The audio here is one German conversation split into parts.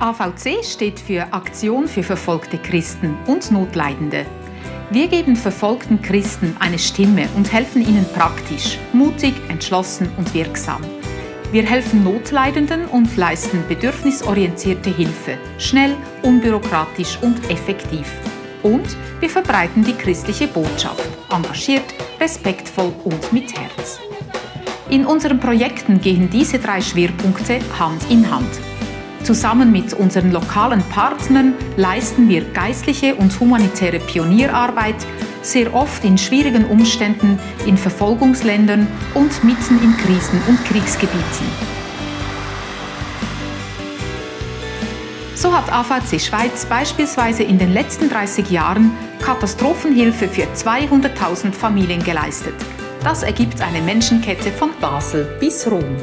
AVC steht für Aktion für verfolgte Christen und Notleidende. Wir geben verfolgten Christen eine Stimme und helfen ihnen praktisch, mutig, entschlossen und wirksam. Wir helfen Notleidenden und leisten bedürfnisorientierte Hilfe, schnell, unbürokratisch und effektiv. Und wir verbreiten die christliche Botschaft, engagiert, respektvoll und mit Herz. In unseren Projekten gehen diese drei Schwerpunkte Hand in Hand. Zusammen mit unseren lokalen Partnern leisten wir geistliche und humanitäre Pionierarbeit, sehr oft in schwierigen Umständen in Verfolgungsländern und mitten in Krisen- und Kriegsgebieten. So hat AVC Schweiz beispielsweise in den letzten 30 Jahren Katastrophenhilfe für 200.000 Familien geleistet. Das ergibt eine Menschenkette von Basel bis Rom.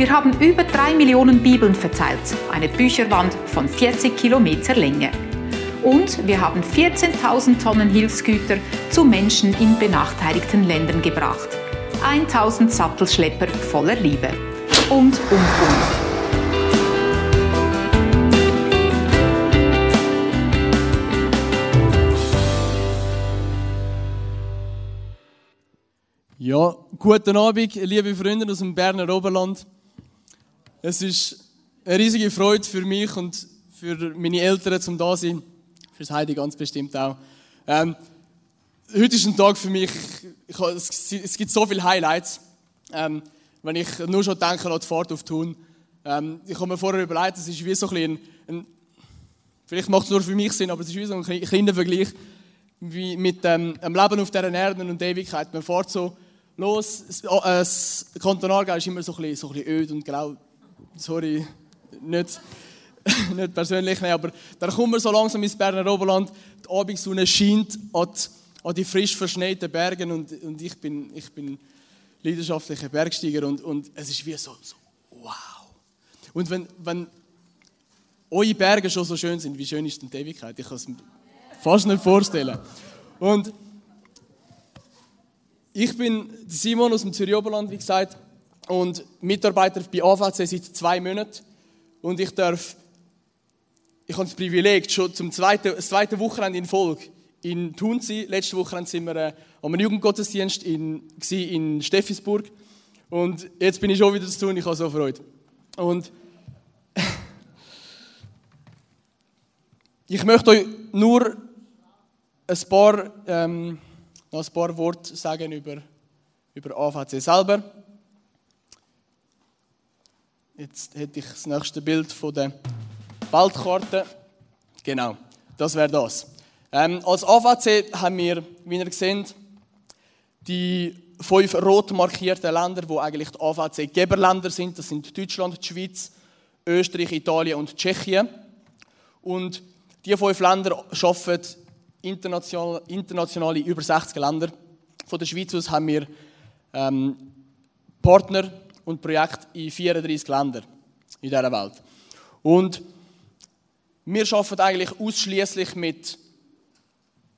Wir haben über drei Millionen Bibeln verteilt, eine Bücherwand von 40 Kilometer Länge. Und wir haben 14.000 Tonnen Hilfsgüter zu Menschen in benachteiligten Ländern gebracht. 1000 Sattelschlepper voller Liebe. Und, und, und. Ja, guten Abend, liebe Freunde aus dem Berner Oberland. Es ist eine riesige Freude für mich und für meine Eltern zum da sein, für Heidi ganz bestimmt auch. Ähm, heute ist ein Tag für mich, ich, es, es, gibt so viele Highlights, ähm, wenn ich nur schon denke an die Fahrt auf Thun. Ähm, ich habe mir vorher überlegt, es ist wie so ein, ein, vielleicht macht es nur für mich Sinn, aber es ist wie so ein kleiner Vergleich wie mit dem Leben auf dieser Erde und Ewigkeit. Man fährt so los, das Kanton Aargau ist immer so ein bisschen, so ein bisschen öd und grau sorry, nicht, nicht persönlich nehmen, aber dann kommen wir so langsam ins Berner Oberland, die Abendsonne scheint an die, an die frisch verschneiten Berge und, und ich, bin, ich bin leidenschaftlicher Bergsteiger und, und es ist wie so, so wow. Und wenn, wenn eure Berge schon so schön sind, wie schön ist denn die Ewigkeit? Ich kann es mir fast nicht vorstellen. Und ich bin Simon aus dem Zürich Oberland, wie gesagt, und Mitarbeiter bei AVC seit zwei Monaten. Und ich darf, ich habe das Privileg, schon zum zweiten, das zweite Wochenende in Folge in Thun zu sein. Letzte Woche waren wir äh, am Jugendgottesdienst in, in Steffisburg. Und jetzt bin ich schon wieder zu tun, ich habe so Freude. Und ich möchte euch nur ein paar, ähm, ein paar Worte sagen über, über AVC selber. Jetzt hätte ich das nächste Bild von der Weltkarte. Genau, das wäre das. Ähm, als AVC haben wir, wie ihr seht, die fünf rot markierten Länder, wo eigentlich die AVC-Geberländer sind. Das sind Deutschland, die Schweiz, Österreich, Italien und Tschechien. Und diese fünf Länder arbeiten international, international in über 60 Ländern. Von der Schweiz aus haben wir ähm, Partner und Projekte in 34 Ländern in dieser Welt. Und wir arbeiten eigentlich ausschließlich mit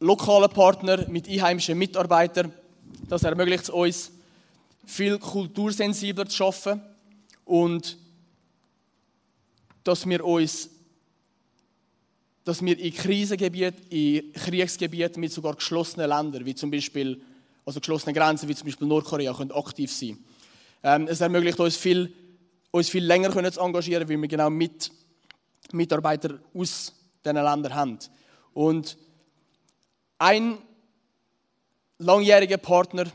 lokalen Partnern, mit einheimischen Mitarbeitern. Das ermöglicht es uns, viel kultursensibler zu arbeiten und dass wir uns dass wir in Krisengebieten, in Kriegsgebieten mit sogar geschlossenen Ländern, wie zum Beispiel, also geschlossene Grenzen, wie zum Beispiel Nordkorea, können aktiv sein ähm, es ermöglicht uns viel, uns viel länger können zu engagieren, weil wir genau mit Mitarbeiter aus diesen Ländern haben. Und ein langjähriger Partner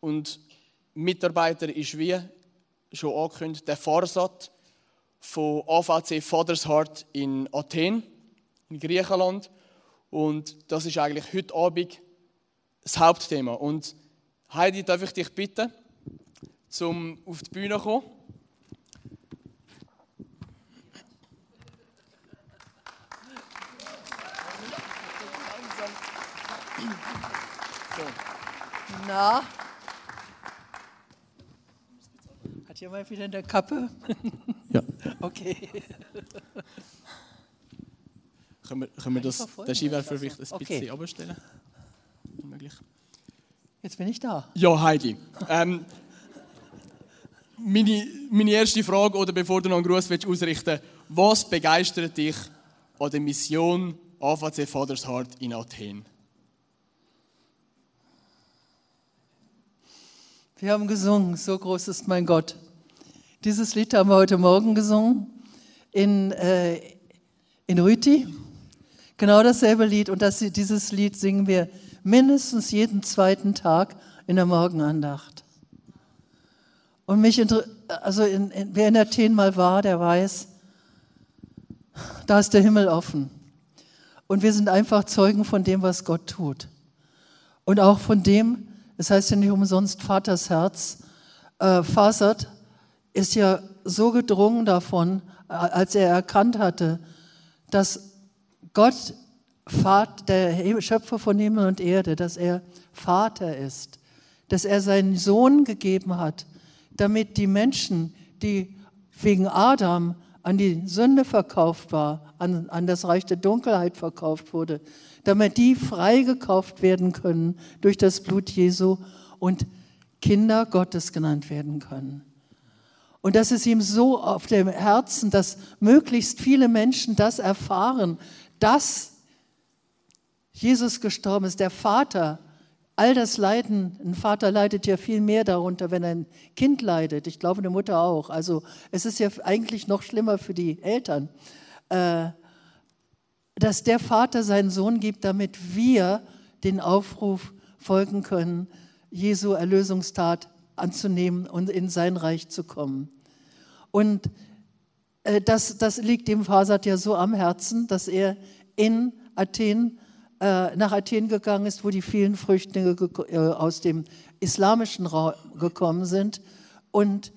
und Mitarbeiter ist wie schon angekündigt, der Farsat von AVC Father's Heart in Athen, in Griechenland. Und das ist eigentlich heute Abend das Hauptthema. Und Heidi, darf ich dich bitten, zum auf die Bühne zu kommen. So. Na? Hat jemand wieder eine Kappe? Ja. Okay. Können wir, können wir das, den Skiwerfer vielleicht ein Okay. bisschen abstellen? Möglich. Jetzt bin ich da. Ja, Heidi. Ähm, meine, meine erste Frage, oder bevor du noch einen Gruß willst ausrichten Was begeistert dich an der Mission AVC Father's Heart in Athen? Wir haben gesungen, so groß ist mein Gott. Dieses Lied haben wir heute Morgen gesungen in, äh, in Rüti. Genau dasselbe Lied. Und das, dieses Lied singen wir mindestens jeden zweiten Tag in der Morgenandacht. Und mich, also in, in, wer in Athen mal war, der weiß, da ist der Himmel offen. Und wir sind einfach Zeugen von dem, was Gott tut. Und auch von dem, es heißt ja nicht umsonst Vaters Herz, äh, Fasert ist ja so gedrungen davon, als er erkannt hatte, dass Gott, Vater, der Schöpfer von Himmel und Erde, dass er Vater ist, dass er seinen Sohn gegeben hat, damit die Menschen, die wegen Adam an die Sünde verkauft war, an, an das Reich der Dunkelheit verkauft wurde, damit die freigekauft werden können durch das Blut Jesu und Kinder Gottes genannt werden können. Und das ist ihm so auf dem Herzen, dass möglichst viele Menschen das erfahren, dass Jesus gestorben ist, der Vater, all das Leiden, ein Vater leidet ja viel mehr darunter, wenn ein Kind leidet. Ich glaube, eine Mutter auch. Also es ist ja eigentlich noch schlimmer für die Eltern, äh, dass der Vater seinen Sohn gibt, damit wir den Aufruf folgen können, Jesu Erlösungstat anzunehmen und in sein Reich zu kommen. Und äh, das, das liegt dem Fasat ja so am Herzen, dass er in Athen, äh, nach Athen gegangen ist, wo die vielen Flüchtlinge äh, aus dem islamischen Raum gekommen sind und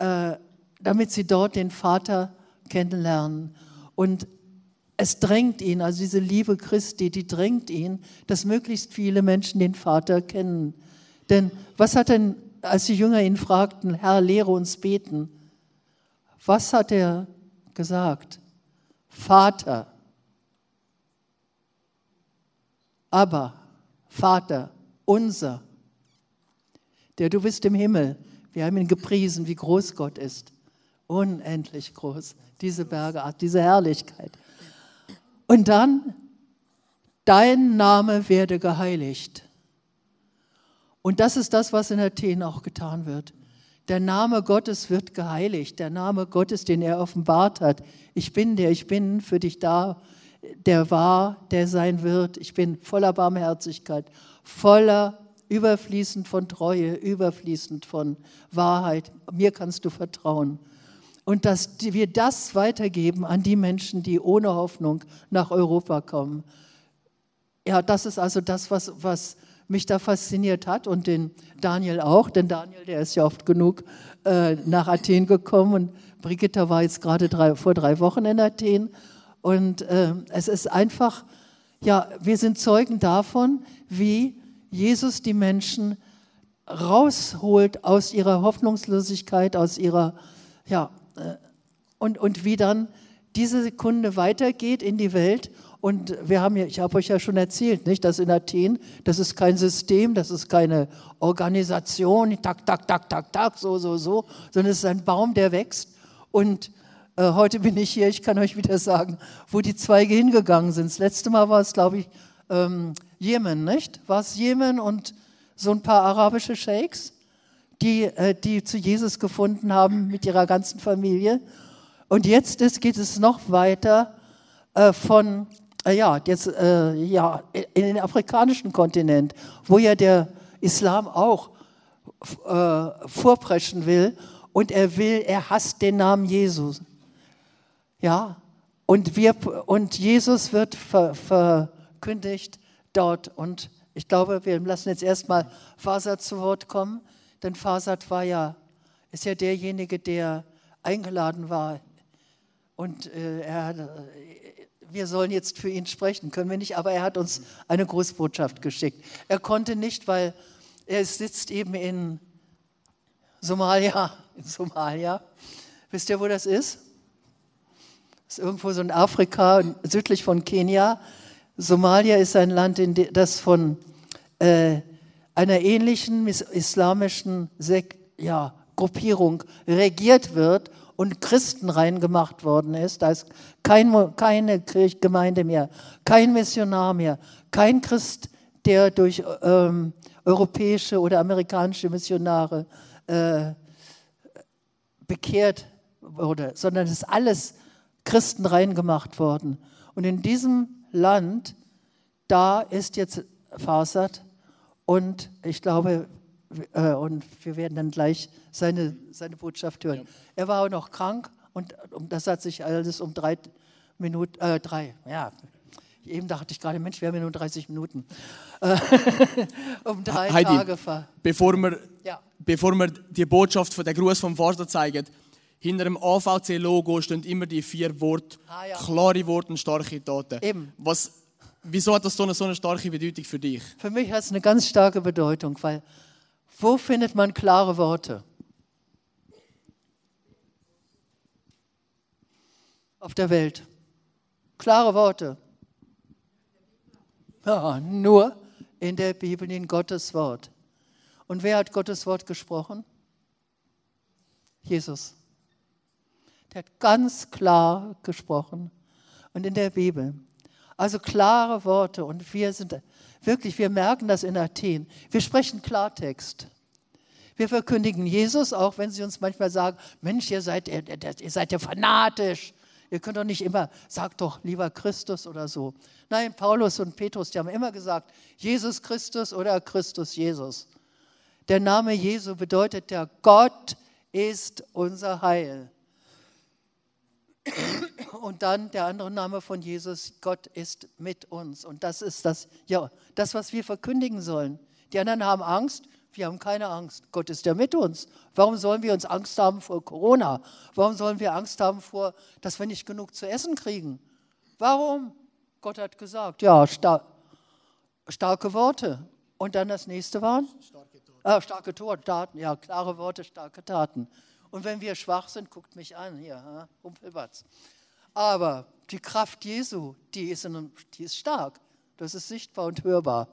äh, damit sie dort den Vater kennenlernen. Und es drängt ihn, also diese Liebe Christi, die drängt ihn, dass möglichst viele Menschen den Vater kennen. Denn was hat denn als die Jünger ihn fragten, Herr, lehre uns beten, was hat er gesagt? Vater. Aber, Vater, unser, der du bist im Himmel. Wir haben ihn gepriesen, wie groß Gott ist. Unendlich groß. Diese Berge, diese Herrlichkeit. Und dann, dein Name werde geheiligt. Und das ist das, was in Athen auch getan wird. Der Name Gottes wird geheiligt, der Name Gottes, den er offenbart hat. Ich bin der, ich bin für dich da, der war, der sein wird. Ich bin voller Barmherzigkeit, voller überfließend von Treue, überfließend von Wahrheit. Mir kannst du vertrauen. Und dass wir das weitergeben an die Menschen, die ohne Hoffnung nach Europa kommen. Ja, das ist also das, was, was mich da fasziniert hat und den Daniel auch, denn Daniel, der ist ja oft genug äh, nach Athen gekommen und Brigitta war jetzt gerade drei, vor drei Wochen in Athen und äh, es ist einfach, ja, wir sind Zeugen davon, wie Jesus die Menschen rausholt aus ihrer Hoffnungslosigkeit, aus ihrer, ja, äh, und, und wie dann diese Sekunde weitergeht in die Welt und wir haben ja, ich habe euch ja schon erzählt, nicht, dass in Athen, das ist kein System, das ist keine Organisation, tak, tak, tak, tak, tak, so, so, so, sondern es ist ein Baum, der wächst. Und äh, heute bin ich hier, ich kann euch wieder sagen, wo die Zweige hingegangen sind. Das letzte Mal war es, glaube ich, ähm, Jemen, nicht? War es Jemen und so ein paar arabische Sheiks, die, äh, die zu Jesus gefunden haben mit ihrer ganzen Familie. Und jetzt ist, geht es noch weiter äh, von äh, ja, jetzt, äh, ja, in den afrikanischen Kontinent, wo ja der Islam auch äh, vorpreschen will und er will, er hasst den Namen Jesus. Ja, und, wir, und Jesus wird ver, verkündigt dort und ich glaube, wir lassen jetzt erstmal Fasad zu Wort kommen, denn Fasad war ja, ist ja derjenige, der eingeladen war und äh, er hat, wir sollen jetzt für ihn sprechen, können wir nicht, aber er hat uns eine Grußbotschaft geschickt. Er konnte nicht, weil er sitzt eben in Somalia, in Somalia. Wisst ihr, wo das ist? Ist irgendwo so in Afrika, südlich von Kenia. Somalia ist ein Land, das von äh, einer ähnlichen islamischen Sek ja, Gruppierung regiert wird und Christen reingemacht worden ist. Da ist kein, keine Kirchgemeinde mehr, kein Missionar mehr, kein Christ, der durch ähm, europäische oder amerikanische Missionare äh, bekehrt wurde, sondern es ist alles Christen reingemacht worden. Und in diesem Land, da ist jetzt Fasert und ich glaube, äh, und wir werden dann gleich seine, seine Botschaft hören. Ja. Er war auch noch krank und, und das hat sich alles um drei Minuten, äh, drei, ja, Eben dachte ich gerade, Mensch, wir haben ja nur 30 Minuten. um drei Heidi, Tage ver. Bevor wir, ja. bevor wir die Botschaft von der Gruß vom Vater zeigen, hinter dem AVC-Logo stehen immer die vier Worte, ah, ja. klare Worte und starke Taten. Eben. Was, wieso hat das so eine, so eine starke Bedeutung für dich? Für mich hat es eine ganz starke Bedeutung, weil wo findet man klare Worte? Auf der Welt. Klare Worte. Ja, nur in der Bibel, in Gottes Wort. Und wer hat Gottes Wort gesprochen? Jesus. Der hat ganz klar gesprochen. Und in der Bibel. Also klare Worte. Und wir sind wirklich, wir merken das in Athen. Wir sprechen Klartext. Wir verkündigen Jesus, auch wenn sie uns manchmal sagen, Mensch, ihr seid, ihr, seid ja fanatisch. Ihr könnt doch nicht immer, sagt doch lieber Christus oder so. Nein, Paulus und Petrus, die haben immer gesagt, Jesus Christus oder Christus Jesus. Der Name Jesu bedeutet ja, Gott ist unser Heil. Und dann der andere Name von Jesus, Gott ist mit uns. Und das ist das, ja, das, was wir verkündigen sollen. Die anderen haben Angst, wir haben keine Angst. Gott ist ja mit uns. Warum sollen wir uns Angst haben vor Corona? Warum sollen wir Angst haben vor, dass wir nicht genug zu essen kriegen? Warum? Gott hat gesagt, ja, star starke Worte. Und dann das nächste waren? Starke Taten. Äh, starke Taten, ja, klare Worte, starke Taten. Und wenn wir schwach sind, guckt mich an, hier, Humpelbatz. Aber die Kraft Jesu, die ist, in, die ist stark. Das ist sichtbar und hörbar.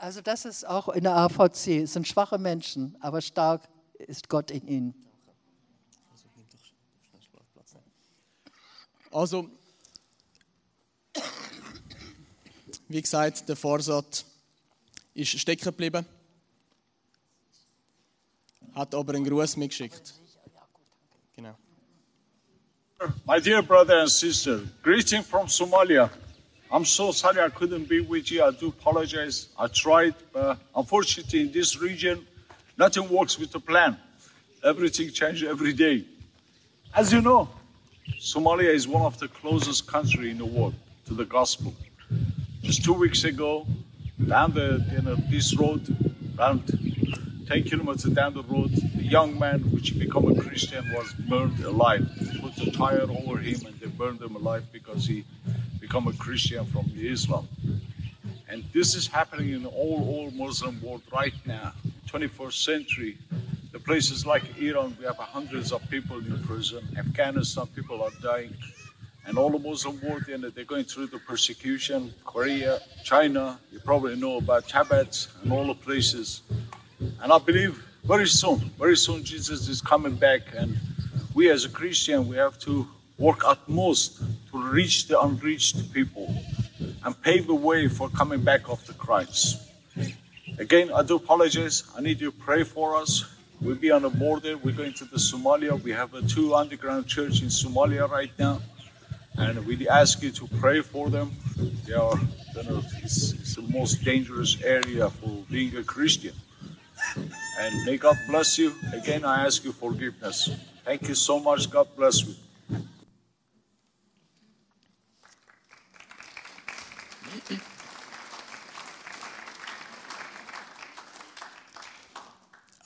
Also das ist auch in der AVC. Es sind schwache Menschen, aber stark ist Gott in ihnen. Also, wie gesagt, der Vorsatz ist stecken geblieben, hat aber einen Gruß mitgeschickt. Genau. My dear brother and sister, greeting from Somalia. I'm so sorry I couldn't be with you. I do apologize. I tried, but unfortunately, in this region, nothing works with the plan. Everything changes every day. As you know, Somalia is one of the closest countries in the world to the gospel. Just two weeks ago, the you know this road, 10 kilometers down the road, a young man which became a Christian was burned alive. They put a tire over him and they burned him alive because he become a Christian from Islam. And this is happening in all, all Muslim world right now, 21st century. The places like Iran, we have hundreds of people in prison. Afghanistan, people are dying. And all the Muslim world, know, they're going through the persecution. Korea, China, you probably know about Tibet and all the places. And I believe very soon, very soon Jesus is coming back. And we as a Christian, we have to work utmost to reach the unreached people and pave the way for coming back of the Christ. Again, I do apologize. I need you to pray for us. We'll be on the border. We're going to the Somalia. We have a two underground church in Somalia right now. And we ask you to pray for them. They are, you know, it's, it's the most dangerous area for being a Christian. And may God bless you. Again, I ask you forgiveness. Thank you so much. God bless you.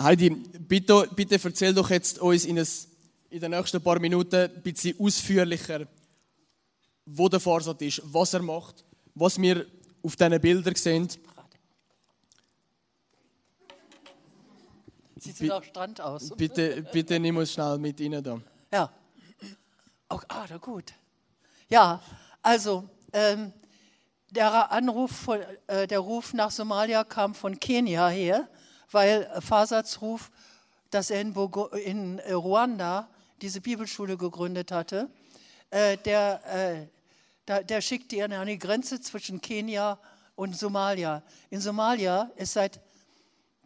Heidi, bitte, bitte erzähl doch jetzt uns in, ein, in den nächsten paar Minuten ein bisschen ausführlicher, wo der Farsad ist, was er macht, was wir auf diesen Bildern sehen. Sieht so nach Strand aus. Bitte, bitte nimm uns schnell mit rein da. Ja. Oh, ah, da gut. Ja, also ähm, der Anruf, von, äh, der Ruf nach Somalia kam von Kenia her weil Fasads Ruf dass er in, Bogo, in äh, Ruanda diese Bibelschule gegründet hatte. Äh, der, äh, der, der schickte ihn an die Grenze zwischen Kenia und Somalia. In Somalia ist seit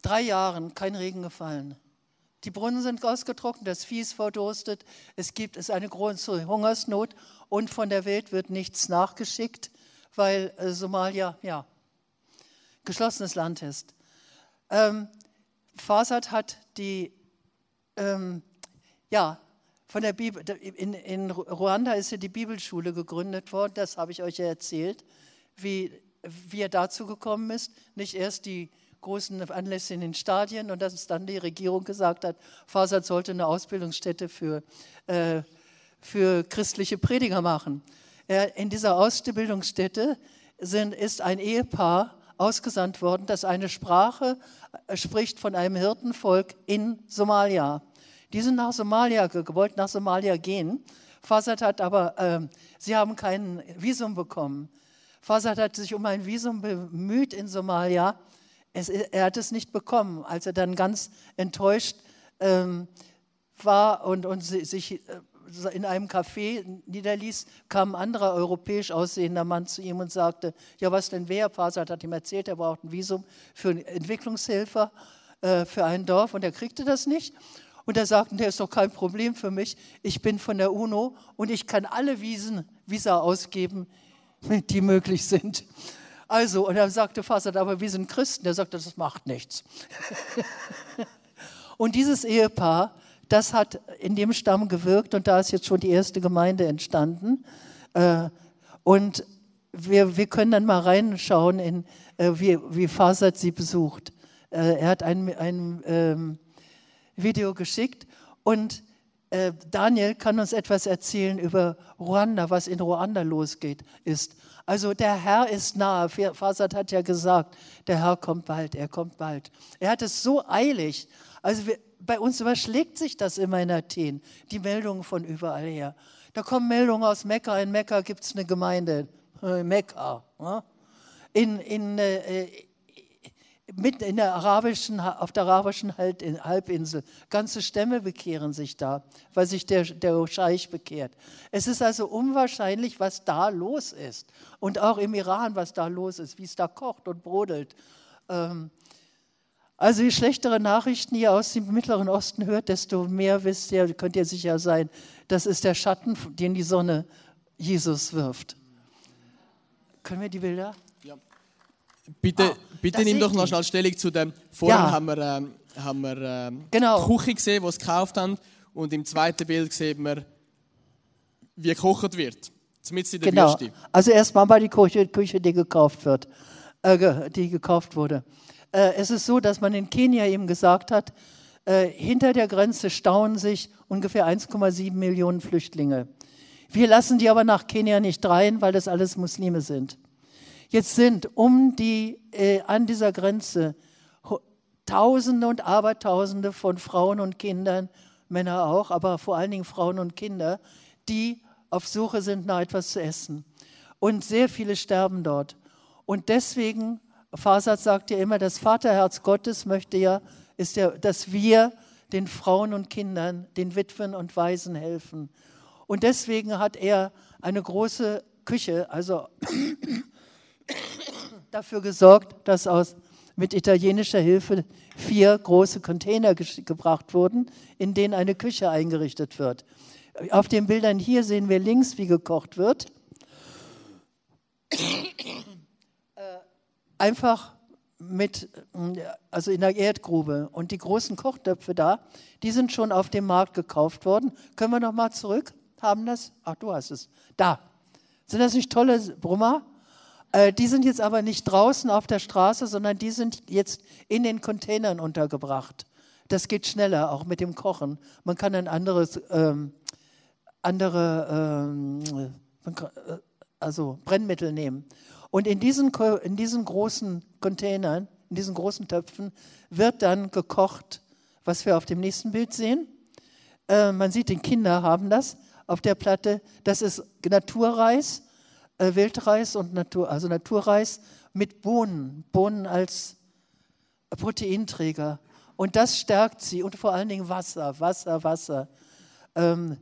drei Jahren kein Regen gefallen. Die Brunnen sind ausgetrocknet, das Vieh ist verdurstet, es gibt es eine große Hungersnot und von der Welt wird nichts nachgeschickt, weil äh, Somalia ja geschlossenes Land ist. Ähm, Fasad hat die ähm, ja von der Bibel in, in Ruanda ist ja die Bibelschule gegründet worden. Das habe ich euch ja erzählt, wie wie er dazu gekommen ist. Nicht erst die großen Anlässe in den Stadien und dass dann die Regierung gesagt hat, Fasad sollte eine Ausbildungsstätte für, äh, für christliche Prediger machen. In dieser Ausbildungsstätte sind, ist ein Ehepaar ausgesandt worden, das eine Sprache äh, spricht von einem Hirtenvolk in Somalia. Die sind nach Somalia, gewollt nach Somalia gehen. Fasad hat aber, äh, sie haben kein Visum bekommen. Fasad hat sich um ein Visum bemüht in Somalia es, er hat es nicht bekommen. Als er dann ganz enttäuscht ähm, war und, und sich äh, in einem Café niederließ, kam ein anderer europäisch aussehender Mann zu ihm und sagte, ja was denn wer? Fasad hat ihm erzählt, er braucht ein Visum für einen Entwicklungshelfer äh, für ein Dorf und er kriegte das nicht. Und er sagte, der ist doch kein Problem für mich. Ich bin von der UNO und ich kann alle Wiesen, Visa ausgeben, die möglich sind. Also, und er sagte Fasad, aber wir sind Christen. Er sagte, das macht nichts. und dieses Ehepaar, das hat in dem Stamm gewirkt und da ist jetzt schon die erste Gemeinde entstanden. Äh, und wir, wir können dann mal reinschauen, in, äh, wie, wie Fasad sie besucht. Äh, er hat ein, ein ähm, Video geschickt und Daniel kann uns etwas erzählen über Ruanda, was in Ruanda losgeht, ist. Also der Herr ist nahe. Fasad hat ja gesagt, der Herr kommt bald, er kommt bald. Er hat es so eilig. Also wir, bei uns überschlägt sich das immer in Athen, die Meldungen von überall her. Da kommen Meldungen aus Mekka. In Mekka gibt es eine Gemeinde, äh, Mekka. In, in, äh, mitten in der arabischen, auf der arabischen Halbinsel. Ganze Stämme bekehren sich da, weil sich der, der Scheich bekehrt. Es ist also unwahrscheinlich, was da los ist. Und auch im Iran, was da los ist, wie es da kocht und brodelt. Ähm, also je schlechtere Nachrichten ihr aus dem Mittleren Osten hört, desto mehr wisst ihr, könnt ihr sicher sein, das ist der Schatten, den die Sonne Jesus wirft. Können wir die Bilder? Bitte, ah, bitte nimm doch noch schnell Stellung zu dem. Vorhin ja. haben wir, ähm, haben wir ähm, genau. Küche gesehen, die sie gekauft haben. Und im zweiten Bild sieht man, wie gekocht wird. Zumindest in der genau. Wüste. Also erstmal mal die Küche, Küche, die gekauft wird, äh, die gekauft wurde. Äh, es ist so, dass man in Kenia eben gesagt hat, äh, hinter der Grenze stauen sich ungefähr 1,7 Millionen Flüchtlinge. Wir lassen die aber nach Kenia nicht rein, weil das alles Muslime sind. Jetzt sind um die, äh, an dieser Grenze Tausende und Abertausende von Frauen und Kindern, Männer auch, aber vor allen Dingen Frauen und Kinder, die auf Suche sind nach etwas zu essen. Und sehr viele sterben dort. Und deswegen, Fasad sagt ja immer, das Vaterherz Gottes möchte ja, ist ja, dass wir den Frauen und Kindern, den Witwen und Waisen helfen. Und deswegen hat er eine große Küche, also dafür gesorgt, dass aus, mit italienischer Hilfe vier große Container gebracht wurden, in denen eine Küche eingerichtet wird. Auf den Bildern hier sehen wir links, wie gekocht wird. Äh, einfach mit, also in der Erdgrube. Und die großen Kochtöpfe da, die sind schon auf dem Markt gekauft worden. Können wir noch mal zurück? Haben das? Ach, du hast es. Da. Sind das nicht tolle Brummer? Äh, die sind jetzt aber nicht draußen auf der Straße, sondern die sind jetzt in den Containern untergebracht. Das geht schneller, auch mit dem Kochen. Man kann ein anderes, ähm, andere, ähm, äh, also Brennmittel nehmen. Und in diesen, in diesen großen Containern, in diesen großen Töpfen wird dann gekocht, was wir auf dem nächsten Bild sehen. Äh, man sieht, die Kinder haben das auf der Platte. Das ist Naturreis äh, Wildreis und Natur, also Naturreis mit Bohnen, Bohnen als Proteinträger. Und das stärkt sie und vor allen Dingen Wasser, Wasser, Wasser. Ähm,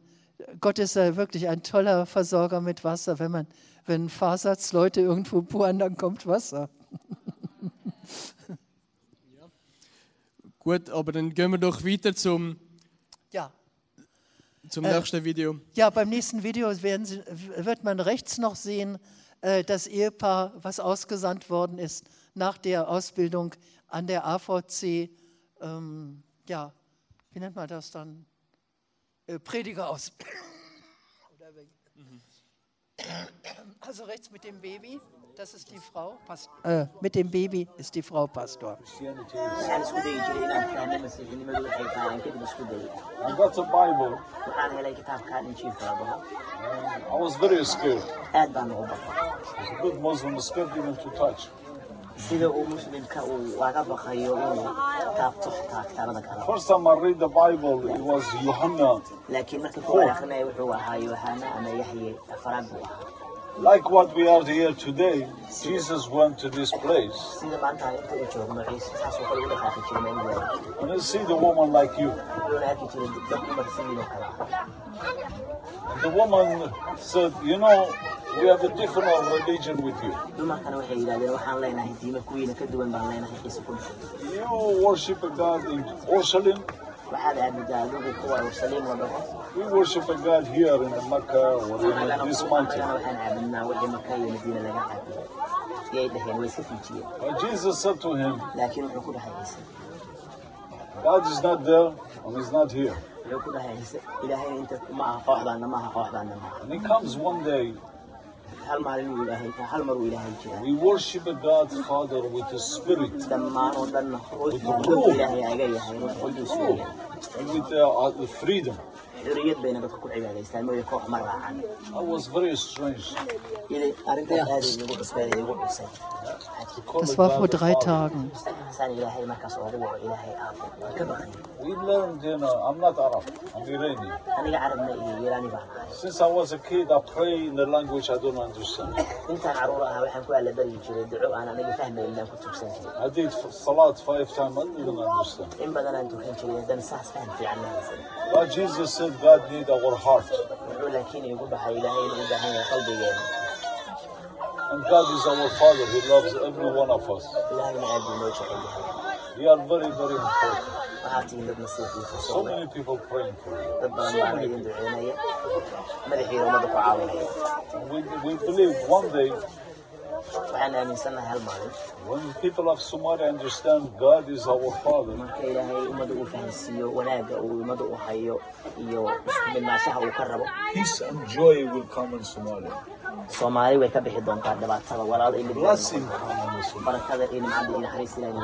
Gott ist ja wirklich ein toller Versorger mit Wasser. Wenn man, wenn Fahrsatzleute irgendwo bohren, dann kommt Wasser. Gut, aber dann gehen wir doch weiter zum, Ja, zum Äh, nächsten Video. Ja, beim nächsten Video werden Sie, wird man rechts noch sehen, äh, das Ehepaar, was ausgesandt worden ist nach der Ausbildung an der AVC. Ähm, ja, wie nennt man das dann? Äh, Predigerausbildung. Oder wie? Also rechts mit dem Baby, das ist die Frau. Past äh, mit dem Baby ist die Frau Pastor. I got a Bible. I was very scared. It's a good Muslim, scared even to touch. sida uu muslimka uu laga baqayo inuu taabto xitaa kitaabada kale First time I read the Bible, it was Yohana. laakiin markii kuwaan akrinaya wuxuu ahaa yohana ama yaxye afaraad buu ahaa like what we are here today, Jesus went to this place. And I see the woman like you. And the woman said, You know, we have a different religion with you. You worship a God in Jerusalem, We worship a God here in Mecca or in this mountain. But Jesus said to him, God is not there and He's not here. And He comes one day We worship God Father with the Spirit, with the Ruh, and with the, uh, the freedom. xorriyad bay nabad ku cibaadaystaan mooye koox ma raacan arrintaas aaday iigu cusbeen iigu cusay Das war vor drei Tagen. Since I was a kid, I pray in the language I don't understand. I did salat five times, I didn't understand. But Jesus said God need our heart. And God is our Father. He loves every one of us. We are very, very important. So many people praying for you. So many people. We, we believe one day waxaan aaminsanahay hal maalin. Marka ilaahay ummadda uu fahansiiyo wanaagga uu ummadda u hayo iyo midnaanshaha uu ka rabo soomaali way ka bixi doontaa dhibaatada walaalda iyo barakada iyo nimcada iyo naxariista ilahay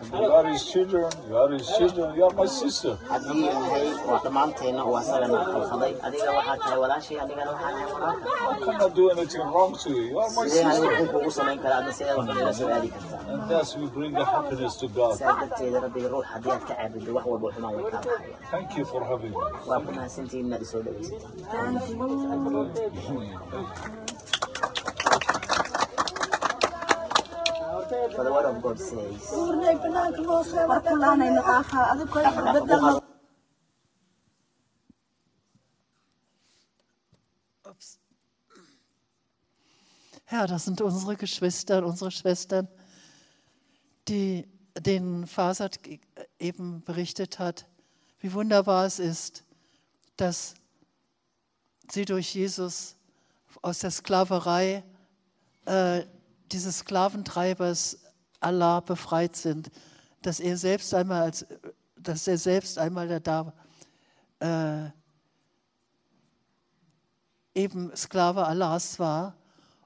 noo soo Because gaari doonta if he's my father, you are his children, you are his children, you are my sister. haddii uu yahay waa dhammaanteenna uu asagana khalkhaday adiga waxaa tahay walaashay adigana waxaa tahay walaalka I cannot do anything wrong to you. You are my sidee sister. xun kuugu samayn karaa adna sidee wax nala soo aadi kartaa And thus we bring the happiness to God. sidaas darteeda rabbiga ruux haddii aad ka caabuddo wax walba xumaan way kaa baxayaan Thank you for having me. waa ku mahadsantihiin inaad isoo dhawaysataan For the word of God says, Ups. Ja, das sind unsere Geschwister, unsere Schwestern, die den ge- eben berichtet hat, wie wunderbar es ist, dass sie durch Jesus aus der Sklaverei äh, dieses Sklaventreibers Allah befreit sind, dass er selbst einmal als, dass er selbst einmal da äh, eben Sklave Allahs war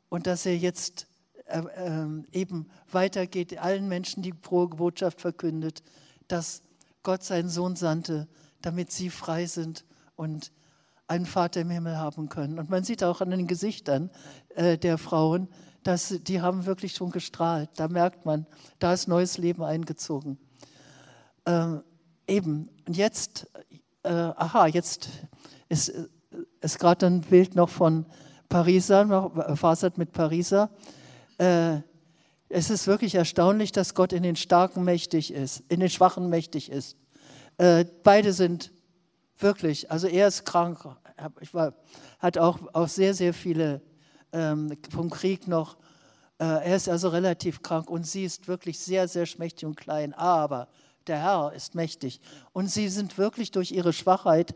und dass er jetzt äh, ähm, eben weitergeht, allen Menschen die frohe Botschaft verkündet, dass Gott seinen Sohn sandte, damit sie frei sind und einen Vater im Himmel haben können. Und man sieht auch an den Gesichtern äh, der Frauen, sie- die haben wirklich schon gestrahlt. Da merkt man, da ist neues Leben eingezogen. Ähm, eben, und jetzt, äh, aha, jetzt ist, äh, ist gerade ein Bild noch von Pariser, noch äh, Fasad mit Pariser. Äh, Es ist wirklich erstaunlich, dass Gott in den Starken mächtig ist, in den Schwachen mächtig ist. Äh, beide sind wirklich, also er ist krank, ich war, hat auch, auch sehr, sehr viele ähm, vom Krieg noch. Äh, er ist also relativ krank und sie ist wirklich sehr, sehr schmächtig und klein. Aber der Herr ist mächtig. Und sie sind wirklich durch ihre Schwachheit,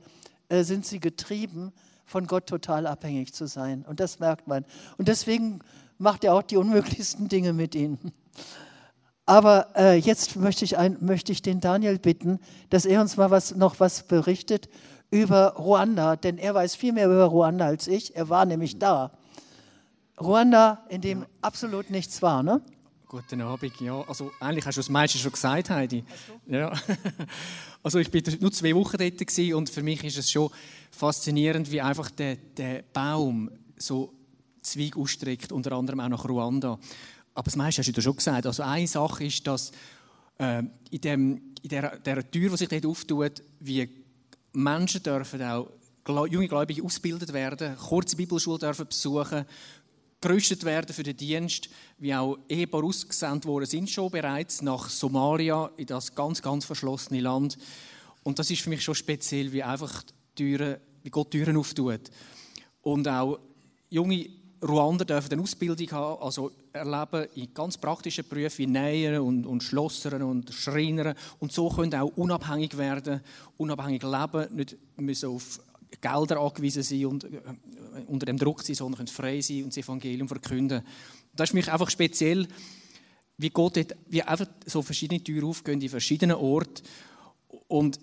äh, sind sie getrieben, von Gott total abhängig zu sein. Und das merkt man. Und deswegen macht er auch die unmöglichsten Dinge mit ihnen. Aber äh, jetzt möchte ich, ein, möchte ich den Daniel bitten, dass er uns mal was, noch was berichtet über Ruanda, denn er weiß viel mehr über Ruanda als ich. Er war nämlich da. Ruanda, in dem absolut nichts war, ne? Guten Abend, ja. Also eigentlich hast du das meiste schon gesagt, Heidi. Ja. Also ich war nur zwei Wochen dort gewesen und für mich ist es schon faszinierend, wie einfach der, der Baum so Zweig ausstreckt, unter anderem auch nach Ruanda. Aber das meiste hast du schon gesagt. Also eine Sache ist, dass äh, in, dem, in der, der Tür, die sich dort auftut, wie Menschen dürfen auch junge Gläubige ausgebildet werden, kurze Bibelschule dürfen besuchen, gerüstet werden für den Dienst, wie auch Ehepaare ausgesandt worden sind schon bereits nach Somalia, in das ganz, ganz verschlossene Land. Und das ist für mich schon speziell, wie einfach Türen, wie Gott Türen auftut. Und auch junge Ruander dürfen eine Ausbildung haben, also erleben in ganz praktischen Berufen wie Näher und, und Schlosser und Schreiner und so können auch unabhängig werden, unabhängig leben, nicht müssen auf Gelder angewiesen sein und äh, unter dem Druck sein, sondern können frei sein und das Evangelium verkünden. Das ist für mich einfach speziell, wie Gott dort, wie einfach so verschiedene Türen aufgehen in verschiedenen Orten und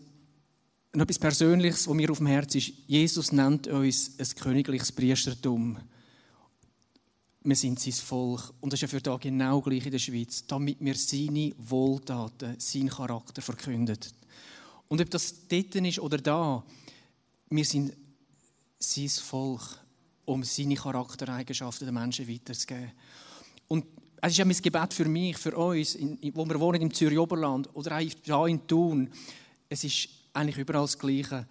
noch etwas Persönliches, was mir auf dem Herzen ist. Jesus nennt uns ein königliches Priestertum wir sind sein Volk. Und das ist ja für da genau gleich in der Schweiz, damit wir seine Wohltaten, seinen Charakter verkünden. Und ob das dort ist oder da, wir sind sein Volk, um seine Charaktereigenschaften den Menschen weiterzugeben. Und es ist ja mein Gebet für mich, für uns, in, wo wir wohnen im Zürich Oberland oder auch hier in Thun. Es ist eigentlich überall das Gleiche.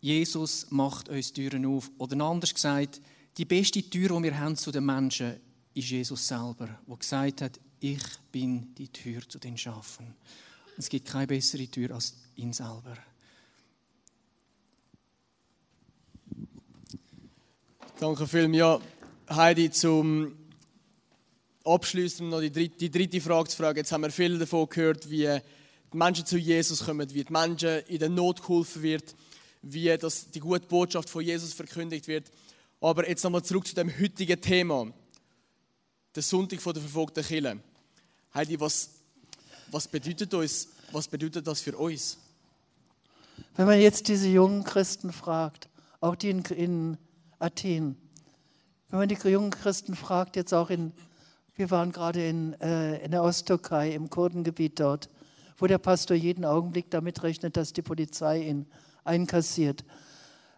Jesus macht uns Türen auf. Oder anders gesagt, die beste Tür, die wir haben zu den Menschen, ist Jesus selber, der gesagt hat, ich bin die Tür zu den Schafen. Es gibt keine bessere Tür als ihn selber. Danke vielmals. Ja, Heidi, zum Abschließen noch die dritte, die dritte Frage zu fragen. Jetzt haben wir viel davon gehört, wie die Menschen zu Jesus kommen, wie die Menschen in der Not geholfen wird, wie das, die gute Botschaft von Jesus verkündigt wird. Aber jetzt nochmal zurück zu dem heutigen Thema. Der Sonntag der verfolgten Kirche. Heidi, was, was bedeutet uns, was bedeutet das für uns? Wenn man jetzt diese jungen Christen fragt, auch die in, in Athen, wenn man die jungen Christen fragt, jetzt auch in, wir waren gerade in, äh, in der Osttürkei, im Kurdengebiet dort, wo der Pastor jeden Augenblick damit rechnet, dass die Polizei ihn einkassiert.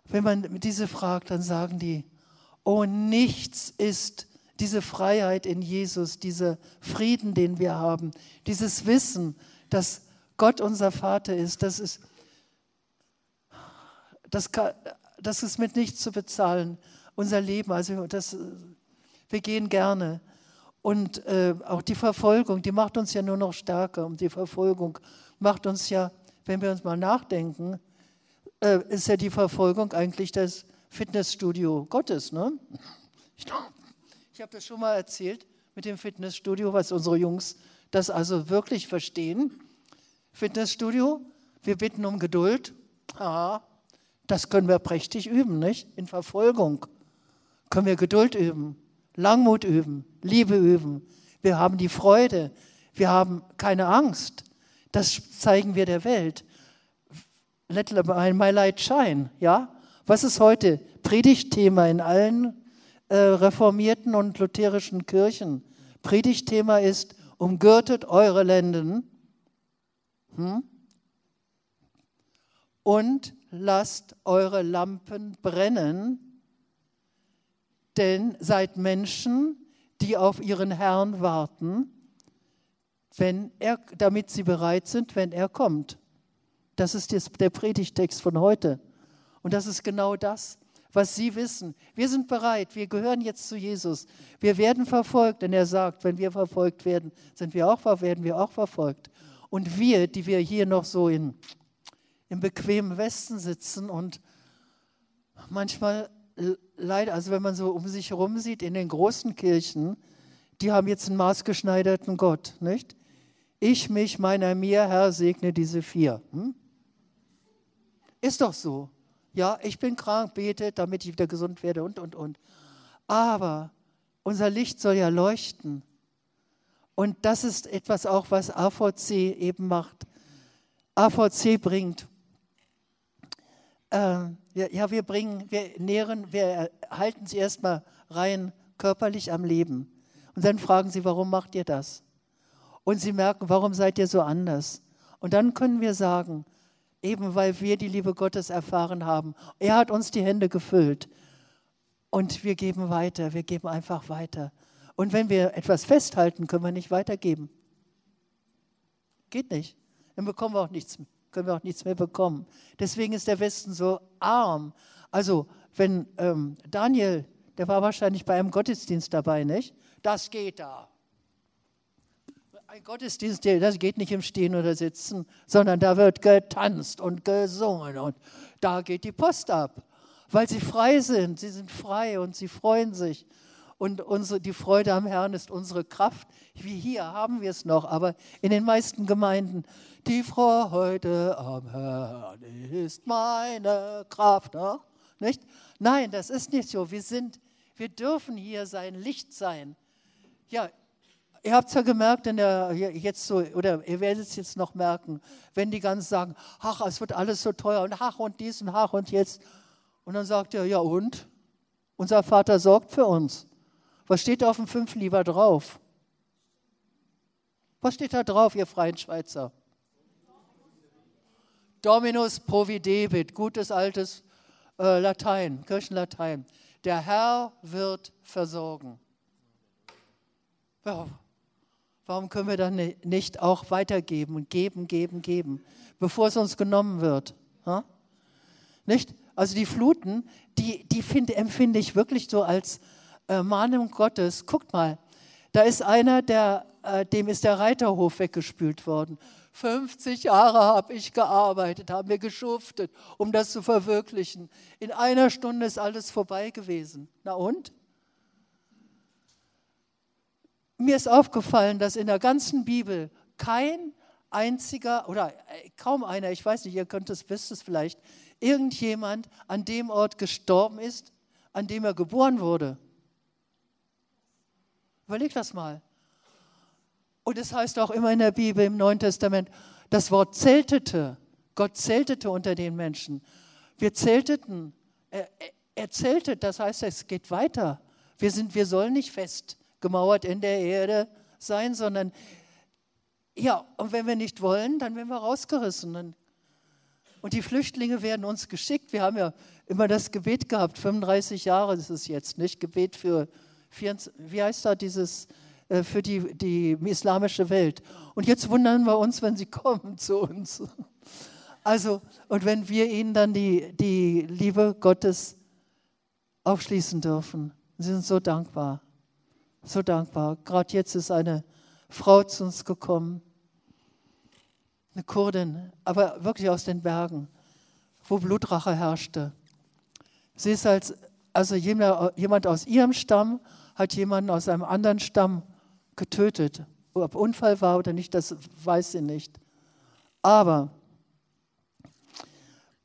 Wenn man diese fragt, dann sagen die, oh, nichts ist diese Freiheit in Jesus, dieser Frieden, den wir haben, dieses Wissen, dass Gott unser Vater ist, das ist, das, kann, das ist mit nichts zu bezahlen. Unser Leben, also das, wir gehen gerne. Und äh, auch die Verfolgung, die macht uns ja nur noch stärker. Und die Verfolgung macht uns ja, wenn wir uns mal nachdenken, äh, ist ja die Verfolgung eigentlich das Fitnessstudio Gottes. Ne? Ich, ich habe das schon mal erzählt mit dem Fitnessstudio, was unsere Jungs das also wirklich verstehen. Fitnessstudio, wir bitten um Geduld. Ah, das können wir prächtig üben, nicht? In Verfolgung können wir Geduld üben, Langmut üben, Liebe üben. Wir haben die Freude, wir haben keine Angst. Das zeigen wir der Welt. Let my light shine, ja? Was ist heute Predigtthema in allen äh, reformierten und lutherischen Kirchen? Predigtthema ist, umgürtet eure Lenden hm? und lasst eure Lampen brennen, denn seid Menschen, die auf ihren Herrn warten, wenn er, damit sie bereit sind, wenn er kommt. Das ist der Predigtext von heute. Und das ist genau das, was Sie wissen. Wir sind bereit, wir gehören jetzt zu Jesus. Wir werden verfolgt, denn er sagt, wenn wir verfolgt werden, sind wir auch, werden wir auch verfolgt. Und wir, die wir hier noch so in, im bequemen Westen sitzen und manchmal leider, also wenn man so um sich herum sieht, in den großen Kirchen, die haben jetzt einen maßgeschneiderten Gott, nicht? Ich, mich, meiner, mir, Herr, segne diese vier. Hm? Ist doch so. Ja, ich bin krank, bete, damit ich wieder gesund werde und, und, und. Aber unser Licht soll ja leuchten. Und das ist etwas auch, was AVC eben macht. AVC bringt, äh, ja, wir bringen, wir nähren, wir halten sie erstmal rein körperlich am Leben. Und dann fragen sie, warum macht ihr das? Und sie merken, warum seid ihr so anders? Und dann können wir sagen, eben weil wir die Liebe Gottes erfahren haben. Er hat uns die Hände gefüllt und wir geben weiter, wir geben einfach weiter. Und wenn wir etwas festhalten, können wir nicht weitergeben. Geht nicht. Dann bekommen wir auch nichts, können wir auch nichts mehr bekommen. Deswegen ist der Westen so arm. Also, wenn ähm, Daniel, der war wahrscheinlich bei einem Gottesdienst dabei, nicht? Das geht da. Ein Gottesdienst, das geht nicht im Stehen oder Sitzen, sondern da wird getanzt und gesungen und da geht die Post ab, weil sie frei sind. Sie sind frei und sie freuen sich. Und unsere, die Freude am Herrn ist unsere Kraft. Wie hier haben wir es noch, aber in den meisten Gemeinden, die Freude am Herrn ist meine Kraft. Ne? Nicht? Nein, das ist nicht so. Wir, sind, wir dürfen hier sein Licht sein. Ja, Ihr habt es ja gemerkt, in der, jetzt so, oder ihr werdet es jetzt noch merken, wenn die ganz sagen, ach, es wird alles so teuer und ach und dies und ach und jetzt. Und dann sagt er, ja und? Unser Vater sorgt für uns. Was steht auf dem Fünf lieber drauf? Was steht da drauf, ihr freien Schweizer? Dominus providebit, gutes altes äh, Latein, Kirchenlatein. Der Herr wird versorgen. Warum können wir dann nicht auch weitergeben und geben, geben, geben, bevor es uns genommen wird? Ha? Nicht? Also die Fluten, die, die find, empfinde ich wirklich so als Mahnung Gottes. Guckt mal, da ist einer, der, äh, dem ist der Reiterhof weggespült worden. 50 Jahre habe ich gearbeitet, haben wir geschuftet, um das zu verwirklichen. In einer Stunde ist alles vorbei gewesen. Na und? mir ist aufgefallen, dass in der ganzen Bibel kein einziger oder äh, kaum einer, ich weiß nicht, ihr könnt es, wisst es vielleicht, irgendjemand an dem Ort gestorben ist, an dem er geboren wurde. Überleg das mal. Und es heißt auch immer in der Bibel im Neuen Testament, das Wort zeltete. Gott zeltete unter den Menschen. Wir zelteten. Er, er zeltet, das heißt, es geht weiter. Wir, sind, wir sollen nicht fest gemauert in der Erde sein, sondern ja, und wenn wir nicht wollen, dann werden wir rausgerissen. Und die Flüchtlinge werden uns geschickt. Wir haben ja immer das Gebet gehabt, 35 Jahre ist es jetzt, nicht? Gebet für, 24, wie heißt da dieses, äh, für die, die islamische Welt. Und jetzt wundern wir uns, wenn sie kommen zu uns. Also, und wenn wir ihnen dann die, die Liebe Gottes aufschließen dürfen. Sie sind so dankbar so dankbar. Gerade jetzt ist eine Frau zu uns gekommen, eine Kurdin, aber wirklich aus den Bergen, wo Blutrache herrschte. Sie ist als, also jemand aus ihrem Stamm hat jemanden aus einem anderen Stamm getötet. Ob Unfall war oder nicht, das weiß sie nicht. Aber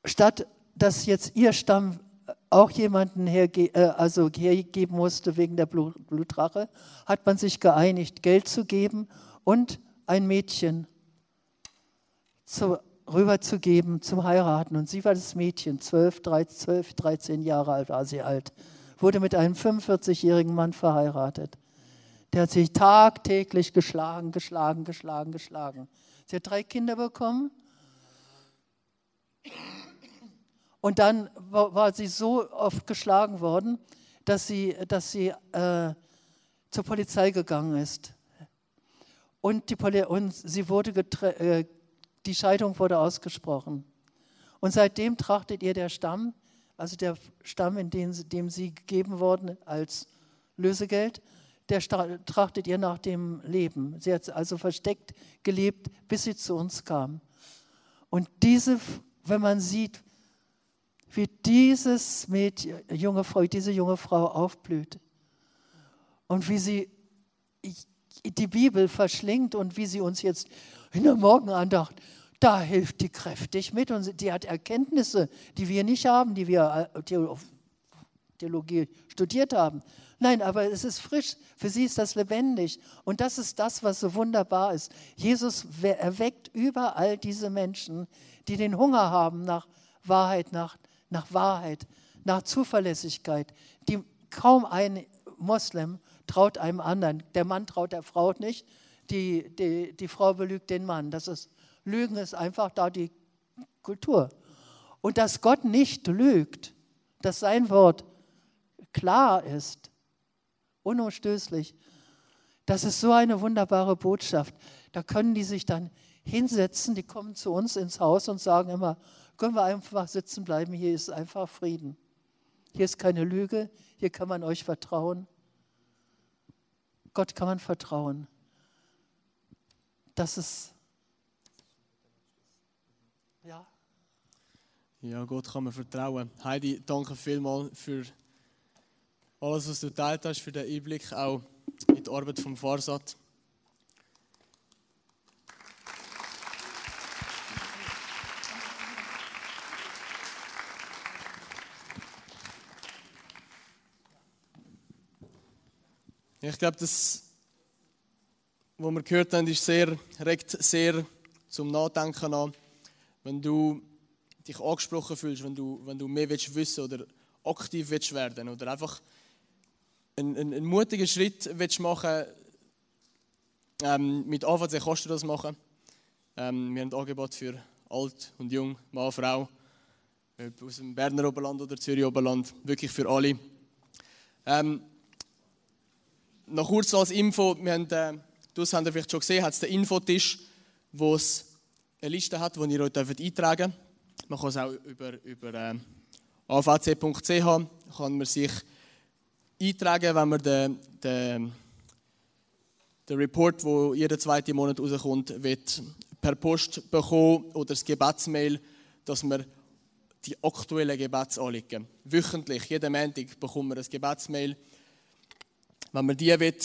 statt dass jetzt ihr Stamm auch jemanden herge äh, also hergeben musste wegen der Blutrache, hat man sich geeinigt, Geld zu geben und ein Mädchen zu, rüberzugeben zum Heiraten. Und sie war das Mädchen, 12, 13, 12, 13 Jahre alt war sie alt, wurde mit einem 45-jährigen Mann verheiratet. Der hat sich tagtäglich geschlagen, geschlagen, geschlagen, geschlagen. Sie hat drei Kinder bekommen und dann war sie so oft geschlagen worden, dass sie, dass sie äh, zur Polizei gegangen ist. Und, die Poli und sie wurde äh, die Scheidung wurde ausgesprochen. Und seitdem trachtet ihr der Stamm also der Stamm, in dem, dem sie gegeben worden als Lösegeld, der trachtet ihr nach dem Leben. Sie hat also versteckt gelebt, bis sie zu uns kam. Und diese, wenn man sieht, wie dieses Mädchen, junge Frau, diese junge Frau aufblüht und wie sie die Bibel verschlingt und wie sie uns jetzt in der Morgenandacht, da hilft die kräftig mit und die hat Erkenntnisse, die wir nicht haben, die wir äh, Theologie studiert haben. Nein, aber es ist frisch. Für sie ist das lebendig. Und das ist das, was so wunderbar ist. Jesus erweckt überall diese Menschen, die den Hunger haben nach Wahrheit, nach, nach Wahrheit, nach Zuverlässigkeit. Die kaum ein Moslem traut einem anderen. Der Mann traut der Frau nicht. Die, die, die Frau belügt den Mann. Das ist, Lügen ist einfach da die Kultur. Und dass Gott nicht lügt, dass sein Wort klar ist, unumstößlich, das ist so eine wunderbare Botschaft. Da können die sich dann hinsetzen, die kommen zu uns ins Haus und sagen immer, können wir einfach sitzen bleiben, hier ist einfach Frieden. Hier ist keine Lüge, hier kann man euch vertrauen. Gott kann man vertrauen. Das ist, ja. Ja, Gott kann man vertrauen. Heidi, danke vielmals für alles, was du geteilt hast, für den Einblick auch in die Arbeit vom Farsat. Ich glaube, das, was wir gehört haben, ist sehr, regt sehr zum Nachdenken an. Wenn du dich angesprochen fühlst, wenn du, wenn du mehr willst wissen oder aktiv willst werden oder einfach einen, einen, einen mutigen Schritt willst machen ähm, mit AVC kannst du das machen. Ähm, wir haben ein Angebot für alt und jung, Mann, Frau, aus dem Berner Oberland oder Zürich Oberland, wirklich für alle. Ähm, noch kurz als Info, wir haben, äh, das habt ihr vielleicht schon gesehen, hat es den Infotisch, wo es eine Liste hat, die ihr euch eintragen dürft. Man kann es auch über, über äh, avc.ch kann man sich eintragen, wenn man den, den, den Report, der jeden zweiten Monat rauskommt, wird per Post bekommen oder das Gebetsmail, dass wir die aktuellen Gebetsanliegen wöchentlich, jeden Montag bekommen wir ein Gebetsmail wenn man die will,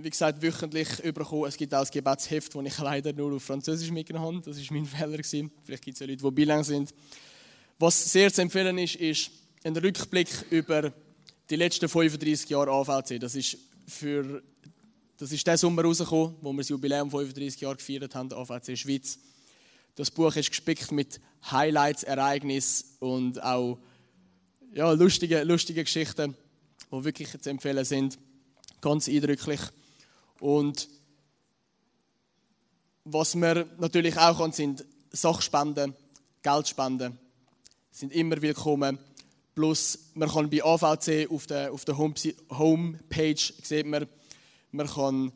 wie gesagt, wöchentlich überkommen, es gibt auch ein Gebetsheft, das ich leider nur auf Französisch mitgenommen habe. Das war mein Fehler. Vielleicht gibt es ja Leute, die bilang sind. Was sehr zu empfehlen ist, ist ein Rückblick über die letzten 35 Jahre AVC. Das ist, für, das ist der Sommer rausgekommen, wo wir das Jubiläum 35 Jahre gefeiert haben, AVC Schweiz. Das Buch ist gespickt mit Highlights, Ereignissen und auch ja, lustige, lustige Geschichten, die wirklich zu empfehlen sind. Ganz eindrücklich. Und was wir natürlich auch kann, sind Sachspenden, Geldspenden. Sind immer willkommen. Plus, man kann bei AVC auf der, auf der Homepage sieht man, man kann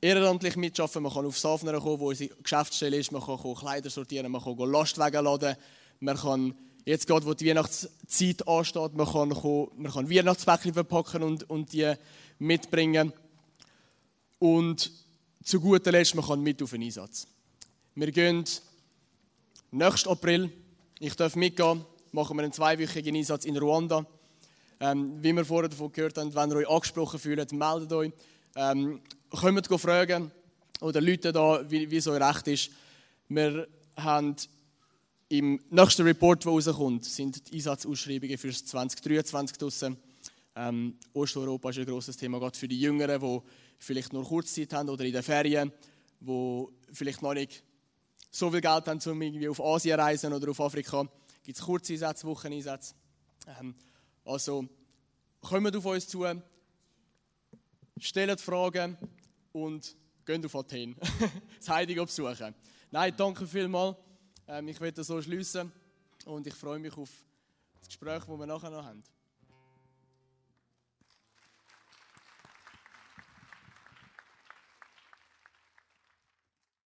ehrenamtlich mitarbeiten, man kann auf Safner kommen, wo unsere Geschäftsstelle ist, man kann Kleider sortieren, man kann Lastwagen laden, man kann jetzt gerade, wo die Weihnachtszeit ansteht, man kann, man kann Weihnachtsbäckchen verpacken und, und die mitbringen. Und zu guter Letzt, man kann mit auf den Einsatz. Wir gehen nächsten April, ich darf mitgehen, machen wir einen zweiwöchigen Einsatz in Ruanda. Ähm, wie wir vorher davon gehört haben, wenn ihr euch angesprochen fühlt, meldet euch. Ähm, kommt fragen oder Leute da, wie, wie es euch recht ist. Wir haben im nächsten Report, der rauskommt, sind die Einsatzausschreibungen für 2023 draussen. Ähm, Osteuropa ist ein grosses Thema, gerade für die Jüngeren, die vielleicht nur Kurzzeit haben oder in den Ferien, die vielleicht noch nicht so viel Geld haben, um irgendwie auf Asien reisen oder auf Afrika. Gibt es Kurzeinsätze, Wocheneinsätze. Ähm, also kommt auf uns zu, stellt Fragen und geht auf Athen. das Heilige besuchen. Nein, danke vielmals. Ähm, ich werde so schließen und ich freue mich auf das Gespräch, das wir nachher noch haben.